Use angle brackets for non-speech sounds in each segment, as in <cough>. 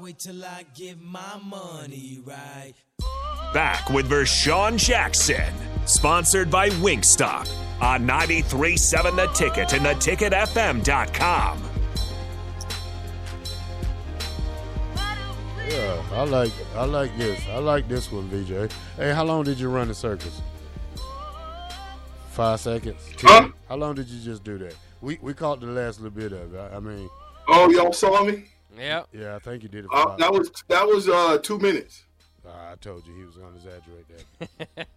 Wait till I get my money right. Back with Vershawn Jackson, sponsored by Wingstop on 93.7 The Ticket and theticketfm.com. Yeah, I like I like this. I like this one, VJ. Hey, how long did you run the circus? Five seconds. Two? Huh? How long did you just do that? We we caught the last little bit of it. I, I mean, Oh, y'all saw me? Yeah. yeah, I think you did it. For Uh, that was that was uh two minutes. Ah, I told you he was going to exaggerate that. <laughs>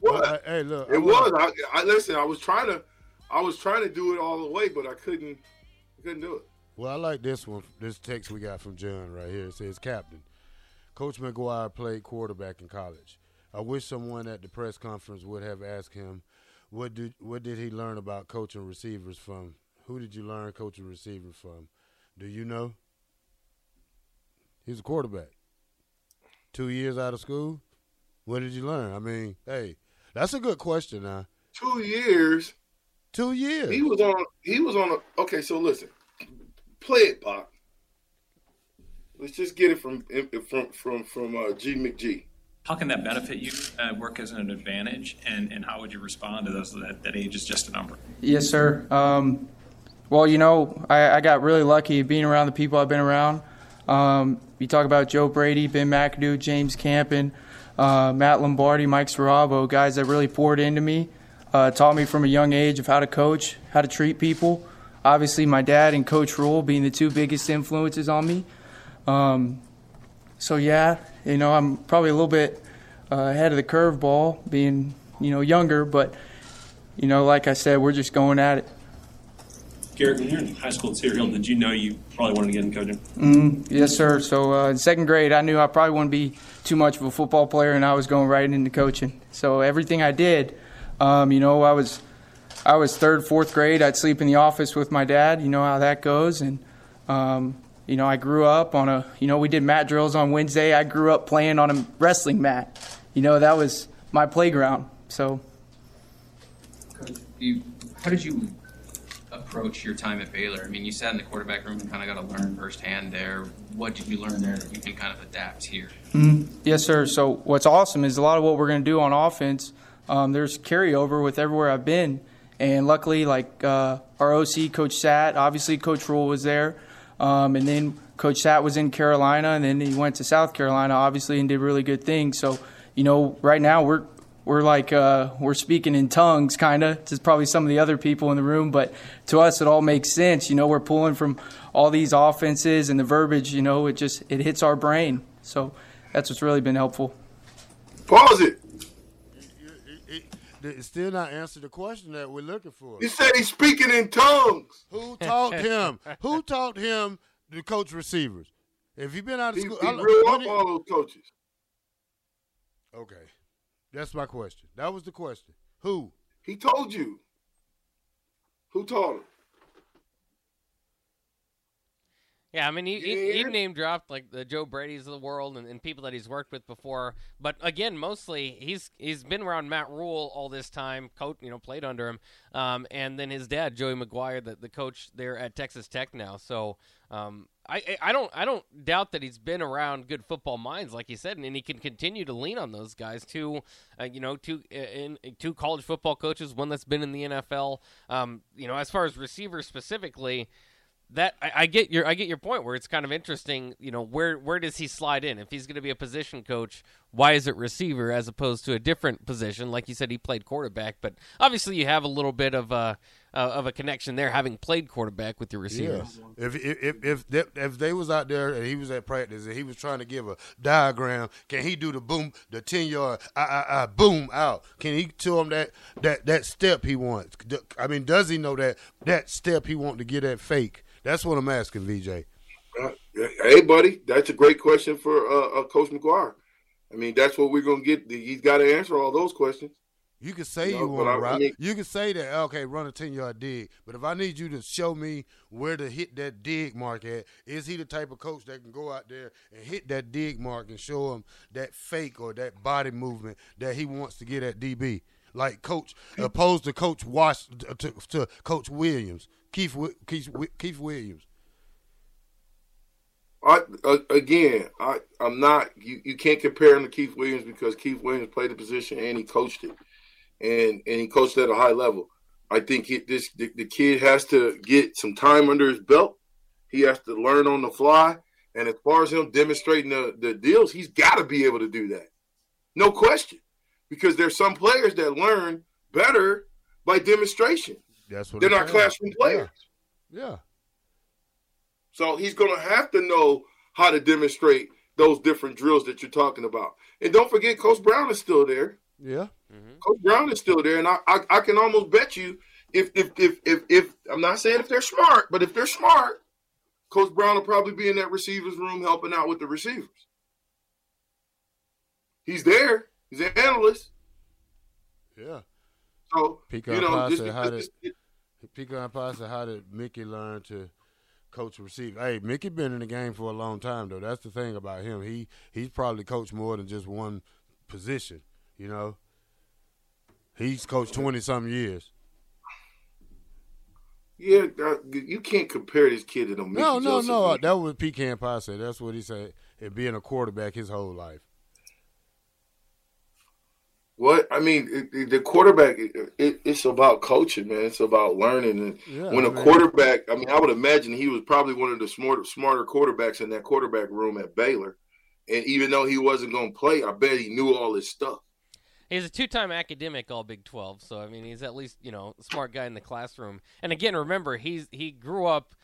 What? Well, hey, look, I It wanna- was. I, I listen. I was trying to, I was trying to do it all the way, but I couldn't. I couldn't do it. Well, I like this one. This text we got from John right here. It says, "Captain, Coach McGuire played quarterback in college. I wish someone at the press conference would have asked him, what did what did he learn about coaching receivers from? Who did you learn coaching receivers from? Do you know? He's a quarterback. Two years out of school. What did you learn? I mean, hey, that's a good question. Now, Two years. two years. He was on. He was on a. Okay, so listen. Play it, Pop. Let's just get it from from from from uh, G McG. How can that benefit you, uh, work as an advantage, and, and how would you respond to those that, that age is just a number? Yes, sir. Um, well, you know, I, I got really lucky being around the people I've been around. Um, you talk about Joe Brady, Ben McAdoo, James Campen, uh, Matt Lombardi, Mike Sarabo, guys that really poured into me, uh, taught me from a young age of how to coach, how to treat people. Obviously, my dad and Coach Rhule being the two biggest influences on me. Um, so yeah, you know, I'm probably a little bit uh, ahead of the curveball, being you know younger, but you know, like I said, we're just going at it. Garrett, when you're in high school at Cedar Hill, did you know you probably wanted to get in coaching? Mm, yes, sir. So uh, in second grade, I knew I probably wouldn't be too much of a football player, and I was going right into coaching. So everything I did, um, you know, I was I was third, fourth grade. I'd sleep in the office with my dad. You know how that goes, and um, you know, I grew up on a, you know, we did mat drills on Wednesday. I grew up playing on a wrestling mat. You know, that was my playground. So You, how did you approach your time at Baylor? I mean, you sat in the quarterback room and kind of got to learn firsthand there. What did you learn there that you can kind of adapt here? Mhm. Yes, sir. So what's awesome is a lot of what we're going to do on offense. Um, there's carryover with everywhere I've been, and luckily, like uh, our OC, Coach Sat, obviously Coach Rhule was there, um, and then Coach Sat was in Carolina, and then he went to South Carolina, obviously, and did really good things. So, you know, right now we're we're like uh, we're speaking in tongues, kind of, to probably some of the other people in the room, but to us, it all makes sense. You know, we're pulling from all these offenses and the verbiage. You know, it just it hits our brain. So that's what's really been helpful. Pause it. It still not answered the question that we're looking for. He said he's speaking in tongues. Who taught him? Who taught him to coach receivers? If you've been out of He, school, he how- grew when up did- all those coaches. Okay, that's my question. That was the question. Who? He told you. Who told him? Yeah, I mean, he, he, he name dropped like the Joe Brady's of the world and, and people that he's worked with before. But again, mostly he's he's been around Matt Rhule all this time, coach, you know, played under him, um, and then his dad Joey McGuire, the, the coach there at Texas Tech now. So um, I I don't I don't doubt that he's been around good football minds, like he said, and, he can continue to lean on those guys. Two, uh, you know, two uh, in two college football coaches, one that's been in the NFL. Um, you know, as far as receivers specifically that I, I get your I get your point where it's kind of interesting. You know, where where does he slide in? If he's going to be a position coach, why is it receiver as opposed to a different position? Like you said, he played quarterback, but obviously you have a little bit of a uh, of a connection there, having played quarterback with your receivers. Yeah. If if if if they, if they was out there and he was at practice and he was trying to give a diagram, can he do the boom, the ten yard, uh, uh, uh, boom out? Can he tell him that that that step he wants? I mean, does he know that that step he want to get that fake? That's what I'm asking, VJ. Uh, hey, buddy, that's a great question for uh, uh, Coach McGuire. I mean, that's what we're gonna get. He's got to answer all those questions. You can say you, want to route. I mean, you can say that okay, run a ten yard dig. But if I need you to show me where to hit that dig mark at, is he the type of coach that can go out there and hit that dig mark and show him that fake or that body movement that he wants to get at DB? Like coach, opposed to Coach Wash to, to Coach Williams, Keith Keith, Keith Williams. I uh, again, I I'm not. You, you can't compare him to Keith Williams because Keith Williams played the position and he coached it and and he coached at a high level. I think he, this the, the kid has to get some time under his belt. He has to learn on the fly. And as far as him demonstrating the, the deals, he's got to be able to do that. No question. Because there's some players that learn better by demonstration. That's what they're not classroom players. Yeah. yeah. So he's going to have to know how to demonstrate those different drills that you're talking about. And don't forget, Coach Brown is still there. Yeah. Mm-hmm. Coach Brown is still there, and I, I, I can almost bet you if, if if if if I'm not saying if they're smart, but if they're smart, Coach Brown will probably be in that receivers room helping out with the receivers. He's there. He's an analyst. Yeah. So Pico you know, this, how did Pico and Pasa, how did Mickey learn to coach receiver? Hey, Mickey been in the game for a long time though. That's the thing about him. He he's probably coached more than just one position. You know, he's coached twenty some years. Yeah, uh, you can't compare this kid to them. No, no, no. That was Pecan Pie said. That's what he said. And being a quarterback his whole life. What I mean, it, the quarterback, it, it's about coaching, man. It's about learning. And yeah, when a quarterback, I mean, I would imagine he was probably one of the smarter, smarter quarterbacks in that quarterback room at Baylor. And even though he wasn't going to play, I bet he knew all his stuff. He's a two-time academic All Big 12, so I mean he's at least you know a smart guy in the classroom. And again, remember he's he grew up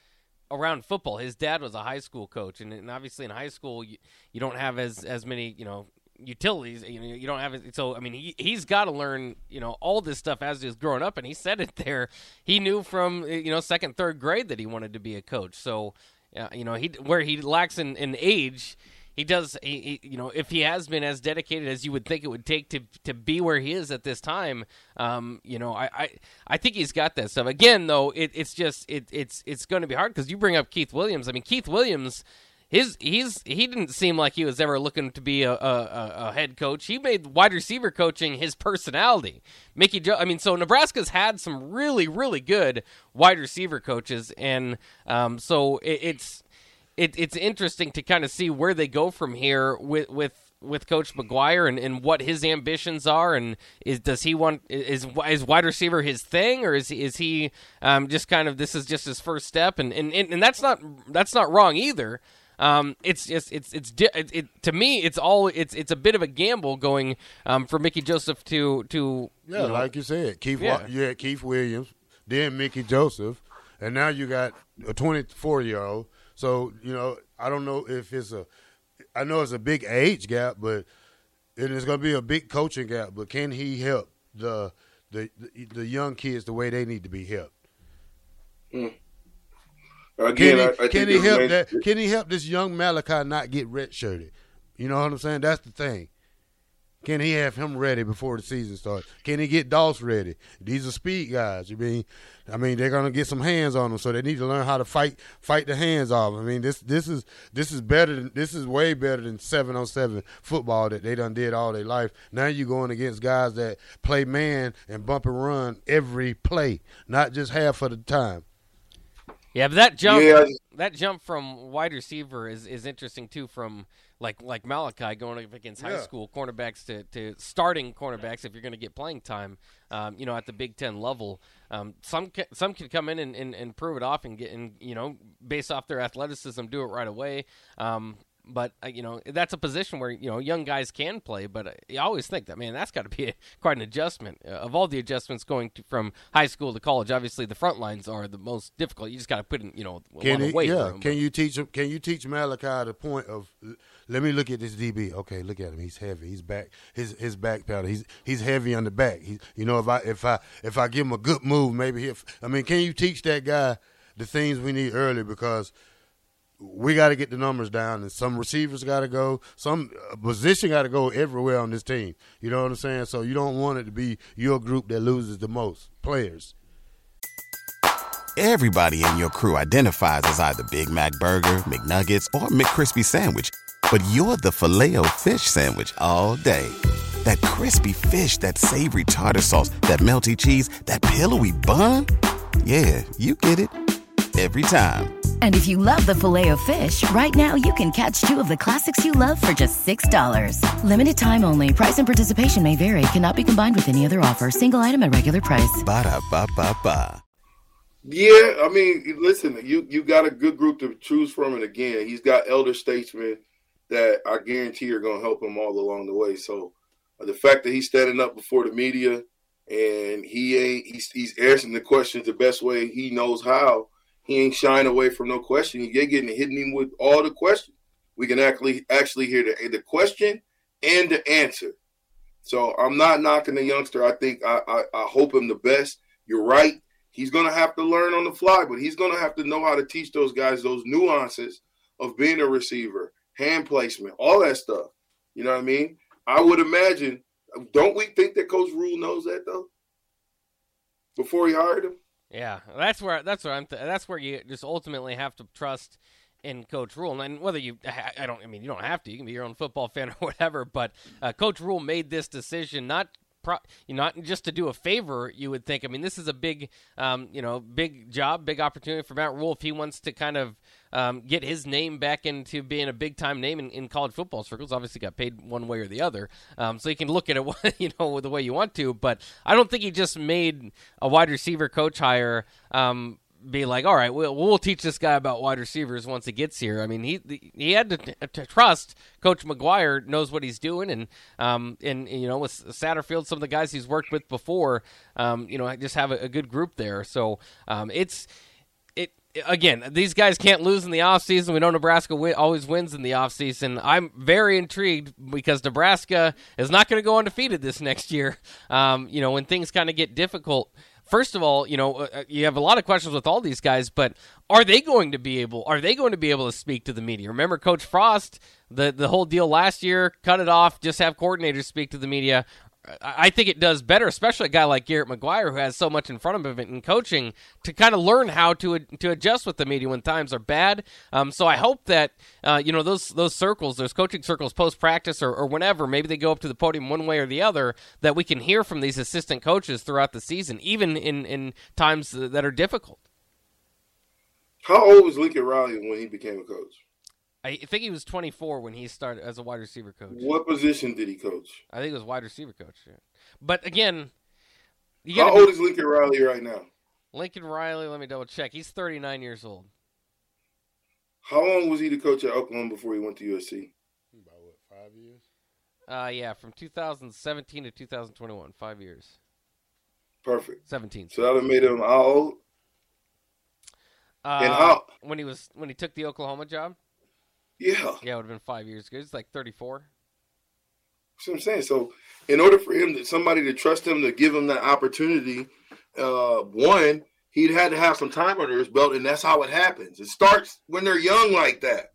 around football. His dad was a high school coach, and, and obviously in high school you, you don't have as as many you know utilities. You know, you don't have it. So I mean, he he's got to learn you know all this stuff as he's growing up, and he said it there. He knew from you know second, third grade that he wanted to be a coach. So uh, you know he where he lacks in, in age he does he, he, you know if he has been as dedicated as you would think it would take to to be where he is at this time um, you know I, I I think he's got that stuff again though it, it's just it, it's it's going to be hard because you bring up Keith Williams I mean Keith Williams his he's he didn't seem like he was ever looking to be a, a, a head coach. He made wide receiver coaching his personality. Mickey. I mean, so Nebraska's had some really really good wide receiver coaches, and um, so it, it's it, it's interesting to kind of see where they go from here with with with Coach McGuire and, and what his ambitions are, and is does he want is is wide receiver his thing, or is is he um, just kind of this is just his first step, and, and and that's not that's not wrong either. Um, it's just it's it's it, it, to me it's all it's it's a bit of a gamble going um, for Mickey Joseph to to yeah you know, like you said Keith yeah. you had Keith Williams then Mickey Joseph and now you got a 24 year old so you know, I don't know if it's a. I know it's a big age gap, but it is going to be a big coaching gap. But can he help the the the young kids the way they need to be helped? Mm. Again, can he, I, I can he help that? Can he help this young Malachi not get redshirted? You know what I'm saying? That's the thing. Can he have him ready before the season starts? Can he get Doss ready? These are speed guys. You mean, I mean, they're gonna get some hands on them, so they need to learn how to fight fight the hands off. I mean, this this is this is better than this is way better than seven on seven football that they done did all their life. Now you're going against guys that play man and bump and run every play, not just half of the time. Yeah, but that jump yeah. that jump from wide receiver is is interesting too. From like like Malachi going up against high school cornerbacks to, to starting cornerbacks if you're going to get playing time, um, you know, at the Big Ten level. Um, some can, some can come in and, and, and prove it off and get and you know based off their athleticism do it right away. Um, but uh, you know that's a position where you know young guys can play. But uh, you always think that man, that's got to be <laughs> a, quite an adjustment. Uh, of all the adjustments going to, from high school to college, obviously the front lines are the most difficult. You just got to put in you know a Can lot he, of weight. yeah? room, Can you teach him? Can you teach Malachi the point of? Let me look at this DB. Okay, look at him. He's heavy. He's back. His his back pedal. He's he's heavy on the back. He, you know, if I if I if I give him a good move, maybe he. I mean, can you teach that guy the things we need early because we got to get the numbers down, and some receivers got to go, some uh, position got to go everywhere on this team. You know what I'm saying? So you don't want it to be your group that loses the most players. Everybody in your crew identifies as either Big Mac Burger, McNuggets, or McCrispy Sandwich. But you're the filet fish Sandwich all day. That crispy fish, that savory tartar sauce, that melty cheese, that pillowy bun. Yeah, you get it. Every time. And if you love the filet of fish, right now you can catch two of the classics you love for just $6. Limited time only. Price and participation may vary. Cannot be combined with any other offer. Single item at regular price. Ba da ba ba ba. Yeah, I mean, listen, you you got a good group to choose from, and again, he's got elder statesmen that I guarantee are going to help him all along the way. So uh, the fact that he's standing up before the media and he ain't he's, he's answering the questions the best way he knows how. He ain't shying away from no question. He getting hitting him with all the questions. We can actually actually hear the the question and the answer. So I'm not knocking the youngster. I think I, I, I hope him the best. You're right. He's gonna have to learn on the fly, but he's gonna have to know how to teach those guys those nuances of being a receiver, hand placement, all that stuff. You know what I mean? I would imagine. Don't we think that Coach Rhule knows that though? Before he hired him. Yeah, that's where that's where I'm. Th- that's where you just ultimately have to trust in Coach Rhule, and whether you, I don't, I mean, you don't have to. You can be your own football <laughs> fan or whatever. But uh, Coach Rhule made this decision not pro- not just to do a favor. You would think. I mean, this is a big, um, you know, big job, big opportunity for Matt Rhule if he wants to kind of um, get his name back into being a big time name in, in, college football circles. Obviously, got paid one way or the other, um, so you can look at it, <laughs> you know, the way you want to. But I don't think he just made a wide receiver coach hire. Um, be like, all right, we'll we'll teach this guy about wide receivers once he gets here. I mean, he he had to, to trust Coach McGuire knows what he's doing, and um and, you know with Satterfield, some of the guys he's worked with before, um you know just have a, a good group there. So um it's it again these guys can't lose in the offseason. We know Nebraska always wins in the offseason. I'm very intrigued because Nebraska is not going to go undefeated this next year. Um you know when things kind of get difficult first of all, you know, uh, you have a lot of questions with all these guys, but are they going to be able? Are they going to be able to speak to the media? Remember, Coach Frost, the the whole deal last year, cut it off, just have coordinators speak to the media. I think it does better, especially a guy like Garrett McGuire who has so much in front of him in coaching to kind of learn how to to adjust with the media when times are bad. Um, so I hope that uh, you know those those circles, those coaching circles post practice or, or whenever, maybe they go up to the podium one way or the other, that we can hear from these assistant coaches throughout the season, even in in times that are difficult. How old was Lincoln Riley when he became a coach? I think he was 24 when he started as a wide receiver coach. What position did he coach? I think it was wide receiver coach. Yeah. But again, how old be... is Lincoln Riley right now? Lincoln Riley, let me double check. He's 39 years old. How long was he the coach at Oklahoma before he went to USC? About what, five years? Uh, yeah, from 2017 to 2021, five years. Perfect. 17. So that would have made him how old? Uh, and how? When he was when he took the Oklahoma job. Yeah. Yeah, it would have been five years ago. He's like 34. That's what I'm saying. So, in order for him, to, somebody to trust him to give him that opportunity, uh, one, he'd had to have some time under his belt, and that's how it happens. It starts when they're young like that.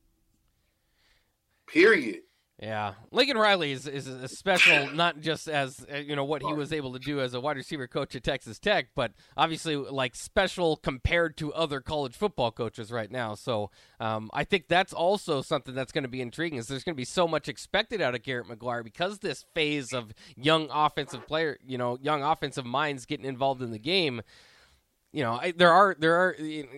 Period. Yeah, Lincoln Riley is is a special, not just as uh, you know what he was able to do as a wide receiver coach at Texas Tech, but obviously like special compared to other college football coaches right now. So um, I think that's also something that's going to be intriguing. Is there's going to be so much expected out of Garrett McGuire because this phase of young offensive player, you know, young offensive minds getting involved in the game you know, I, there are there are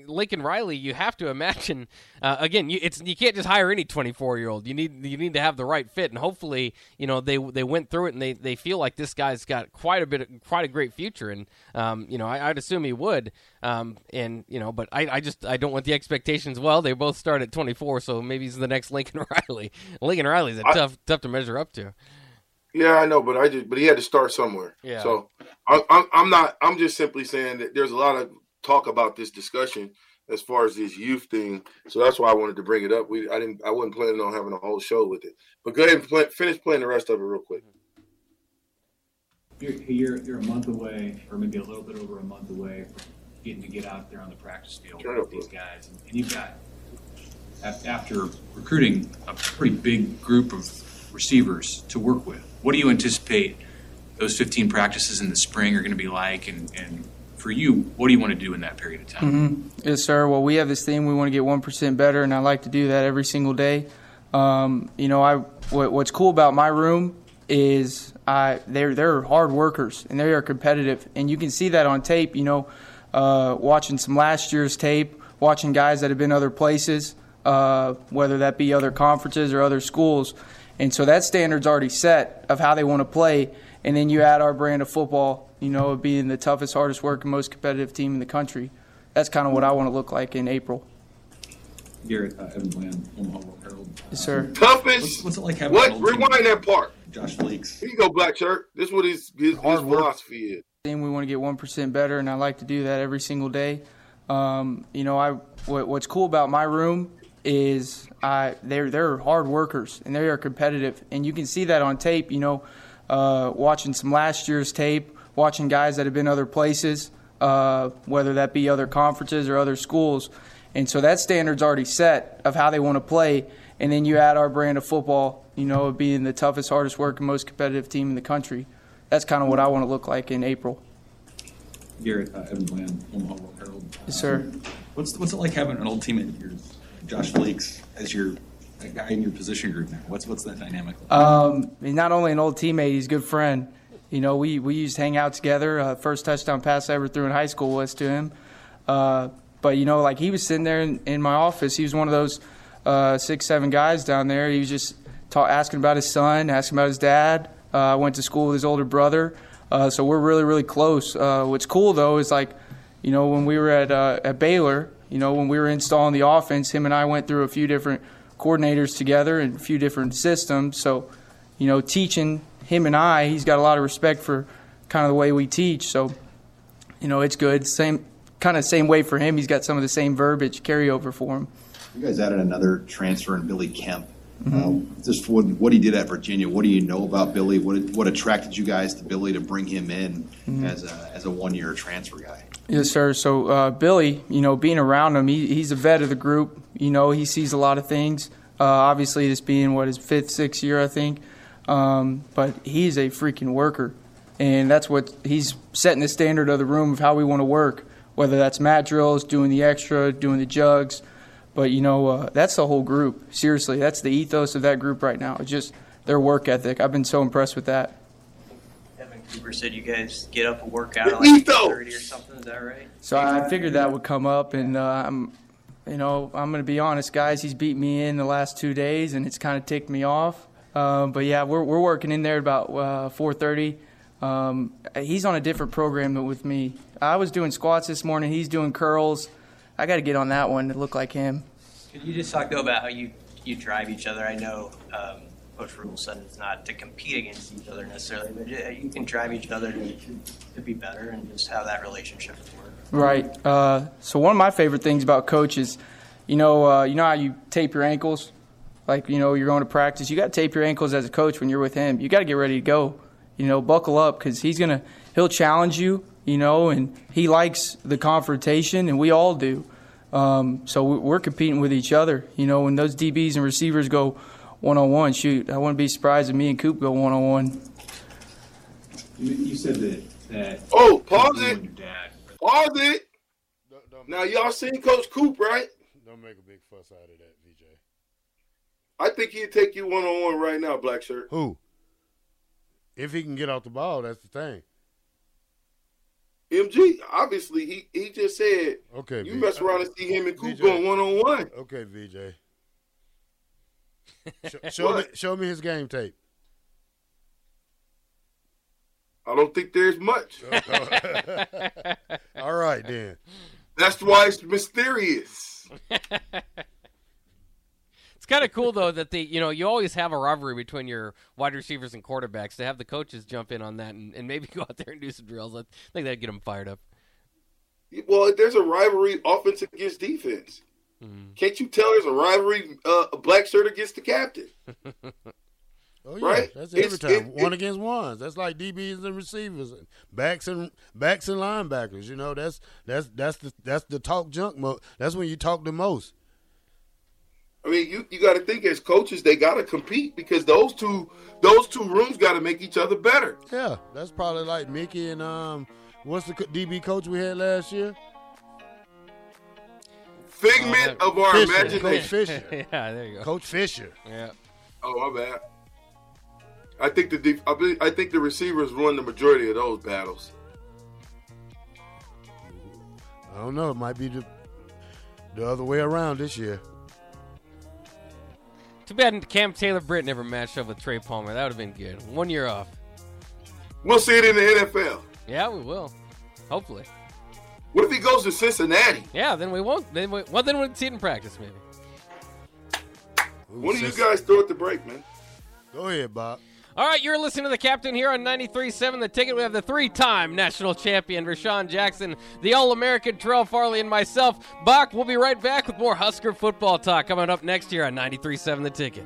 Lincoln Riley. You have to imagine <laughs> uh, again. You, it's you can't just hire any 24 year old. You need you need to have the right fit, and hopefully, you know, they they went through it and they, they feel like this guy's got quite a bit of, quite a great future, and um, you know, I, would assume he would. Um, and you know, but I, I just I don't want the expectations. Well, they both start at 24, so maybe he's the next <laughs> Lincoln Riley. Lincoln Riley's a I, tough tough to measure up to. Yeah, I know, but I just but he had to start somewhere. Yeah. So I, I'm I'm not I'm just simply saying that there's a lot of talk about this discussion as far as this youth thing. So that's why I wanted to bring it up. We I didn't I wasn't planning on having a whole show with it. But go ahead and play, finish playing the rest of it real quick. You're, you're you're a month away, or maybe a little bit over a month away from getting to get out there on the practice field Turn with these guys, and, and you've got after recruiting a pretty big group of receivers to work with. What do you anticipate those 15 practices in the spring are going to be like? And, and for you, what do you want to do in that period of time? Mm-hmm. Yes, sir. Well, we have this thing we want to get 1% better, and I like to do that every single day. Um, you know, I what, what's cool about my room is I they're they're hard workers and they are competitive, and you can see that on tape. You know, uh, watching some last year's tape, watching guys that have been other places, uh, whether that be other conferences or other schools, and so that standard's already set of how they want to play. And then you add our brand of football, you know, being the toughest, hardest working, most competitive team in the country. That's kind of what I want to look like in April. Garrett, uh, Evan Bland, Omaha World Herald. Yes, sir. Toughest. What's, what's it like having What? an team- Rewind that part. Josh Fleeks. Here you go, Black Shirt. This is what his his, his philosophy is. Thing we want to get one percent better, and I like to do that every single day. Um, you know, I what, what's cool about my room is I they're they're hard workers and they are competitive, and you can see that on tape. You know, uh, watching some last year's tape, watching guys that have been other places, uh, whether that be other conferences or other schools, and so that standard's already set of how they want to play. And then you add our brand of football, you know, being the toughest, hardest working, most competitive team in the country. That's kind of what I want to look like in April. Garrett, uh, Evan Bland, Omaha World Herald. Yes, sir. What's what's it like having an old teammate, your Josh Fleeks, as your guy in your position group now? What's what's that dynamic like? Um, he's not only an old teammate, he's a good friend. You know, we, we used to hang out together. Uh, first touchdown pass I ever threw in high school was to him. Uh, but, you know, like he was sitting there in, in my office. He was one of those uh, six, seven guys down there. He was just ta- asking about his son, asking about his dad. Uh, I went to school with his older brother. Uh, so we're really, really close. Uh, what's cool, though, is like, you know, when we were at, at Baylor, you know, when we were installing the offense, him and I went through a few different coordinators together and a few different systems. So, you know, teaching him and I, he's got a lot of respect for kind of the way we teach. So, you know, it's good. Same kind of same way for him. He's got some of the same verbiage carryover for him. You guys added another transfer in Billy Kemp. Mhm. Uh, just what, what he did at Virginia. What do you know about Billy? What what attracted you guys to Billy to bring him in Mhm. as a as a one year transfer guy? Yes, sir. So uh, Billy, you know, being around him, he, he's a vet of the group. You know, he sees a lot of things. Uh, obviously, this being what his fifth, sixth year, I think. Um, but he's a freaking worker, and that's what he's setting the standard of the room of how we want to work. Whether that's mat drills, doing the extra, doing the jugs, but you know, uh, that's the whole group. Seriously, that's the ethos of that group right now. It's just their work ethic. I've been so impressed with that. Evan Cooper said you guys get up and work out at Me like though. 30 or something. Is that right? So I figured that would come up, and uh, I'm, you know, I'm going to be honest, guys. He's beat me in the last two days, and it's kind of ticked me off. Um, but yeah, we're we're working in there about uh, 4:30. Um, he's on a different program than with me. I was doing squats this morning. He's doing curls. I got to get on that one to look like him. Could you just talk though about how you you drive each other? I know um, Coach Rhule said it's not to compete against each other necessarily, but uh, you can drive each other to, to be better and just how that relationship works. Right. Uh, so one of my favorite things about coach is, you know, uh, you know how you tape your ankles, like you know you're going to practice. You got to tape your ankles as a coach when you're with him. You got to get ready to go. You know, buckle up because he's gonna he'll challenge you. You know, and he likes the confrontation, and we all do. Um, so we're competing with each other. You know, when those DBs and receivers go one on one, shoot, I wouldn't be surprised if me and Coop go one on one. You, you said that that. Oh, pause you it. and your dad. Pause it. Now y'all seen Coach Coop, right? Don't make a big fuss out of that, VJ. I think he'd take you one on one right now, Black Shirt. Who? If he can get off the ball, that's the thing. MG, obviously, he he just said, Okay, you V- mess around and see him and Coop VJ. going one on one. Okay, VJ. Show, <laughs> show me, show me his game tape. I don't think there's much. <laughs> All right, then. That's why it's mysterious. <laughs> It's kind of cool though that the you know you always have a rivalry between your wide receivers and quarterbacks. To have the coaches jump in on that and, and maybe go out there and do some drills, I think that'd get them fired up. Well, there's a rivalry offense against defense. Mm-hmm. Can't you tell there's a rivalry uh, a black shirt against the captain? <laughs> Oh yeah, Right? that's every It's- time it- one it- against ones. That's like DBs and receivers, and backs and backs and linebackers. You know, that's that's that's the that's the talk junk. Mo- that's when you talk the most. I mean, you, you got to think as coaches, they got to compete because those two those two rooms got to make each other better. Yeah, that's probably like Mickey and um, what's the DB coach we had last year? Figment uh, of our Fisher, imagination. Coach Fisher. <laughs> yeah, there you go. Coach Fisher. Yeah. Oh, my bad. I think the def- I, believe, I think the receivers won the majority of those battles. I don't know. It might be the the other way around this year. Too bad Cam Taylor Britt never matched up with Trey Palmer. That would have been good. One year off. We'll see it in the NFL. Yeah, we will. Hopefully. What if he goes to Cincinnati? Yeah, then we won't. Then we, well, then we'll see it in practice, maybe. When do you guys throw at the break, man? Go ahead, Bob. All right, you're listening to the captain here on 93.7 The Ticket. We have the three-time national champion, Rashawn Jackson, the All-American Terrell Farley, and myself, Bach. We'll be right back with more Husker football talk coming up next year on 93.7 The Ticket.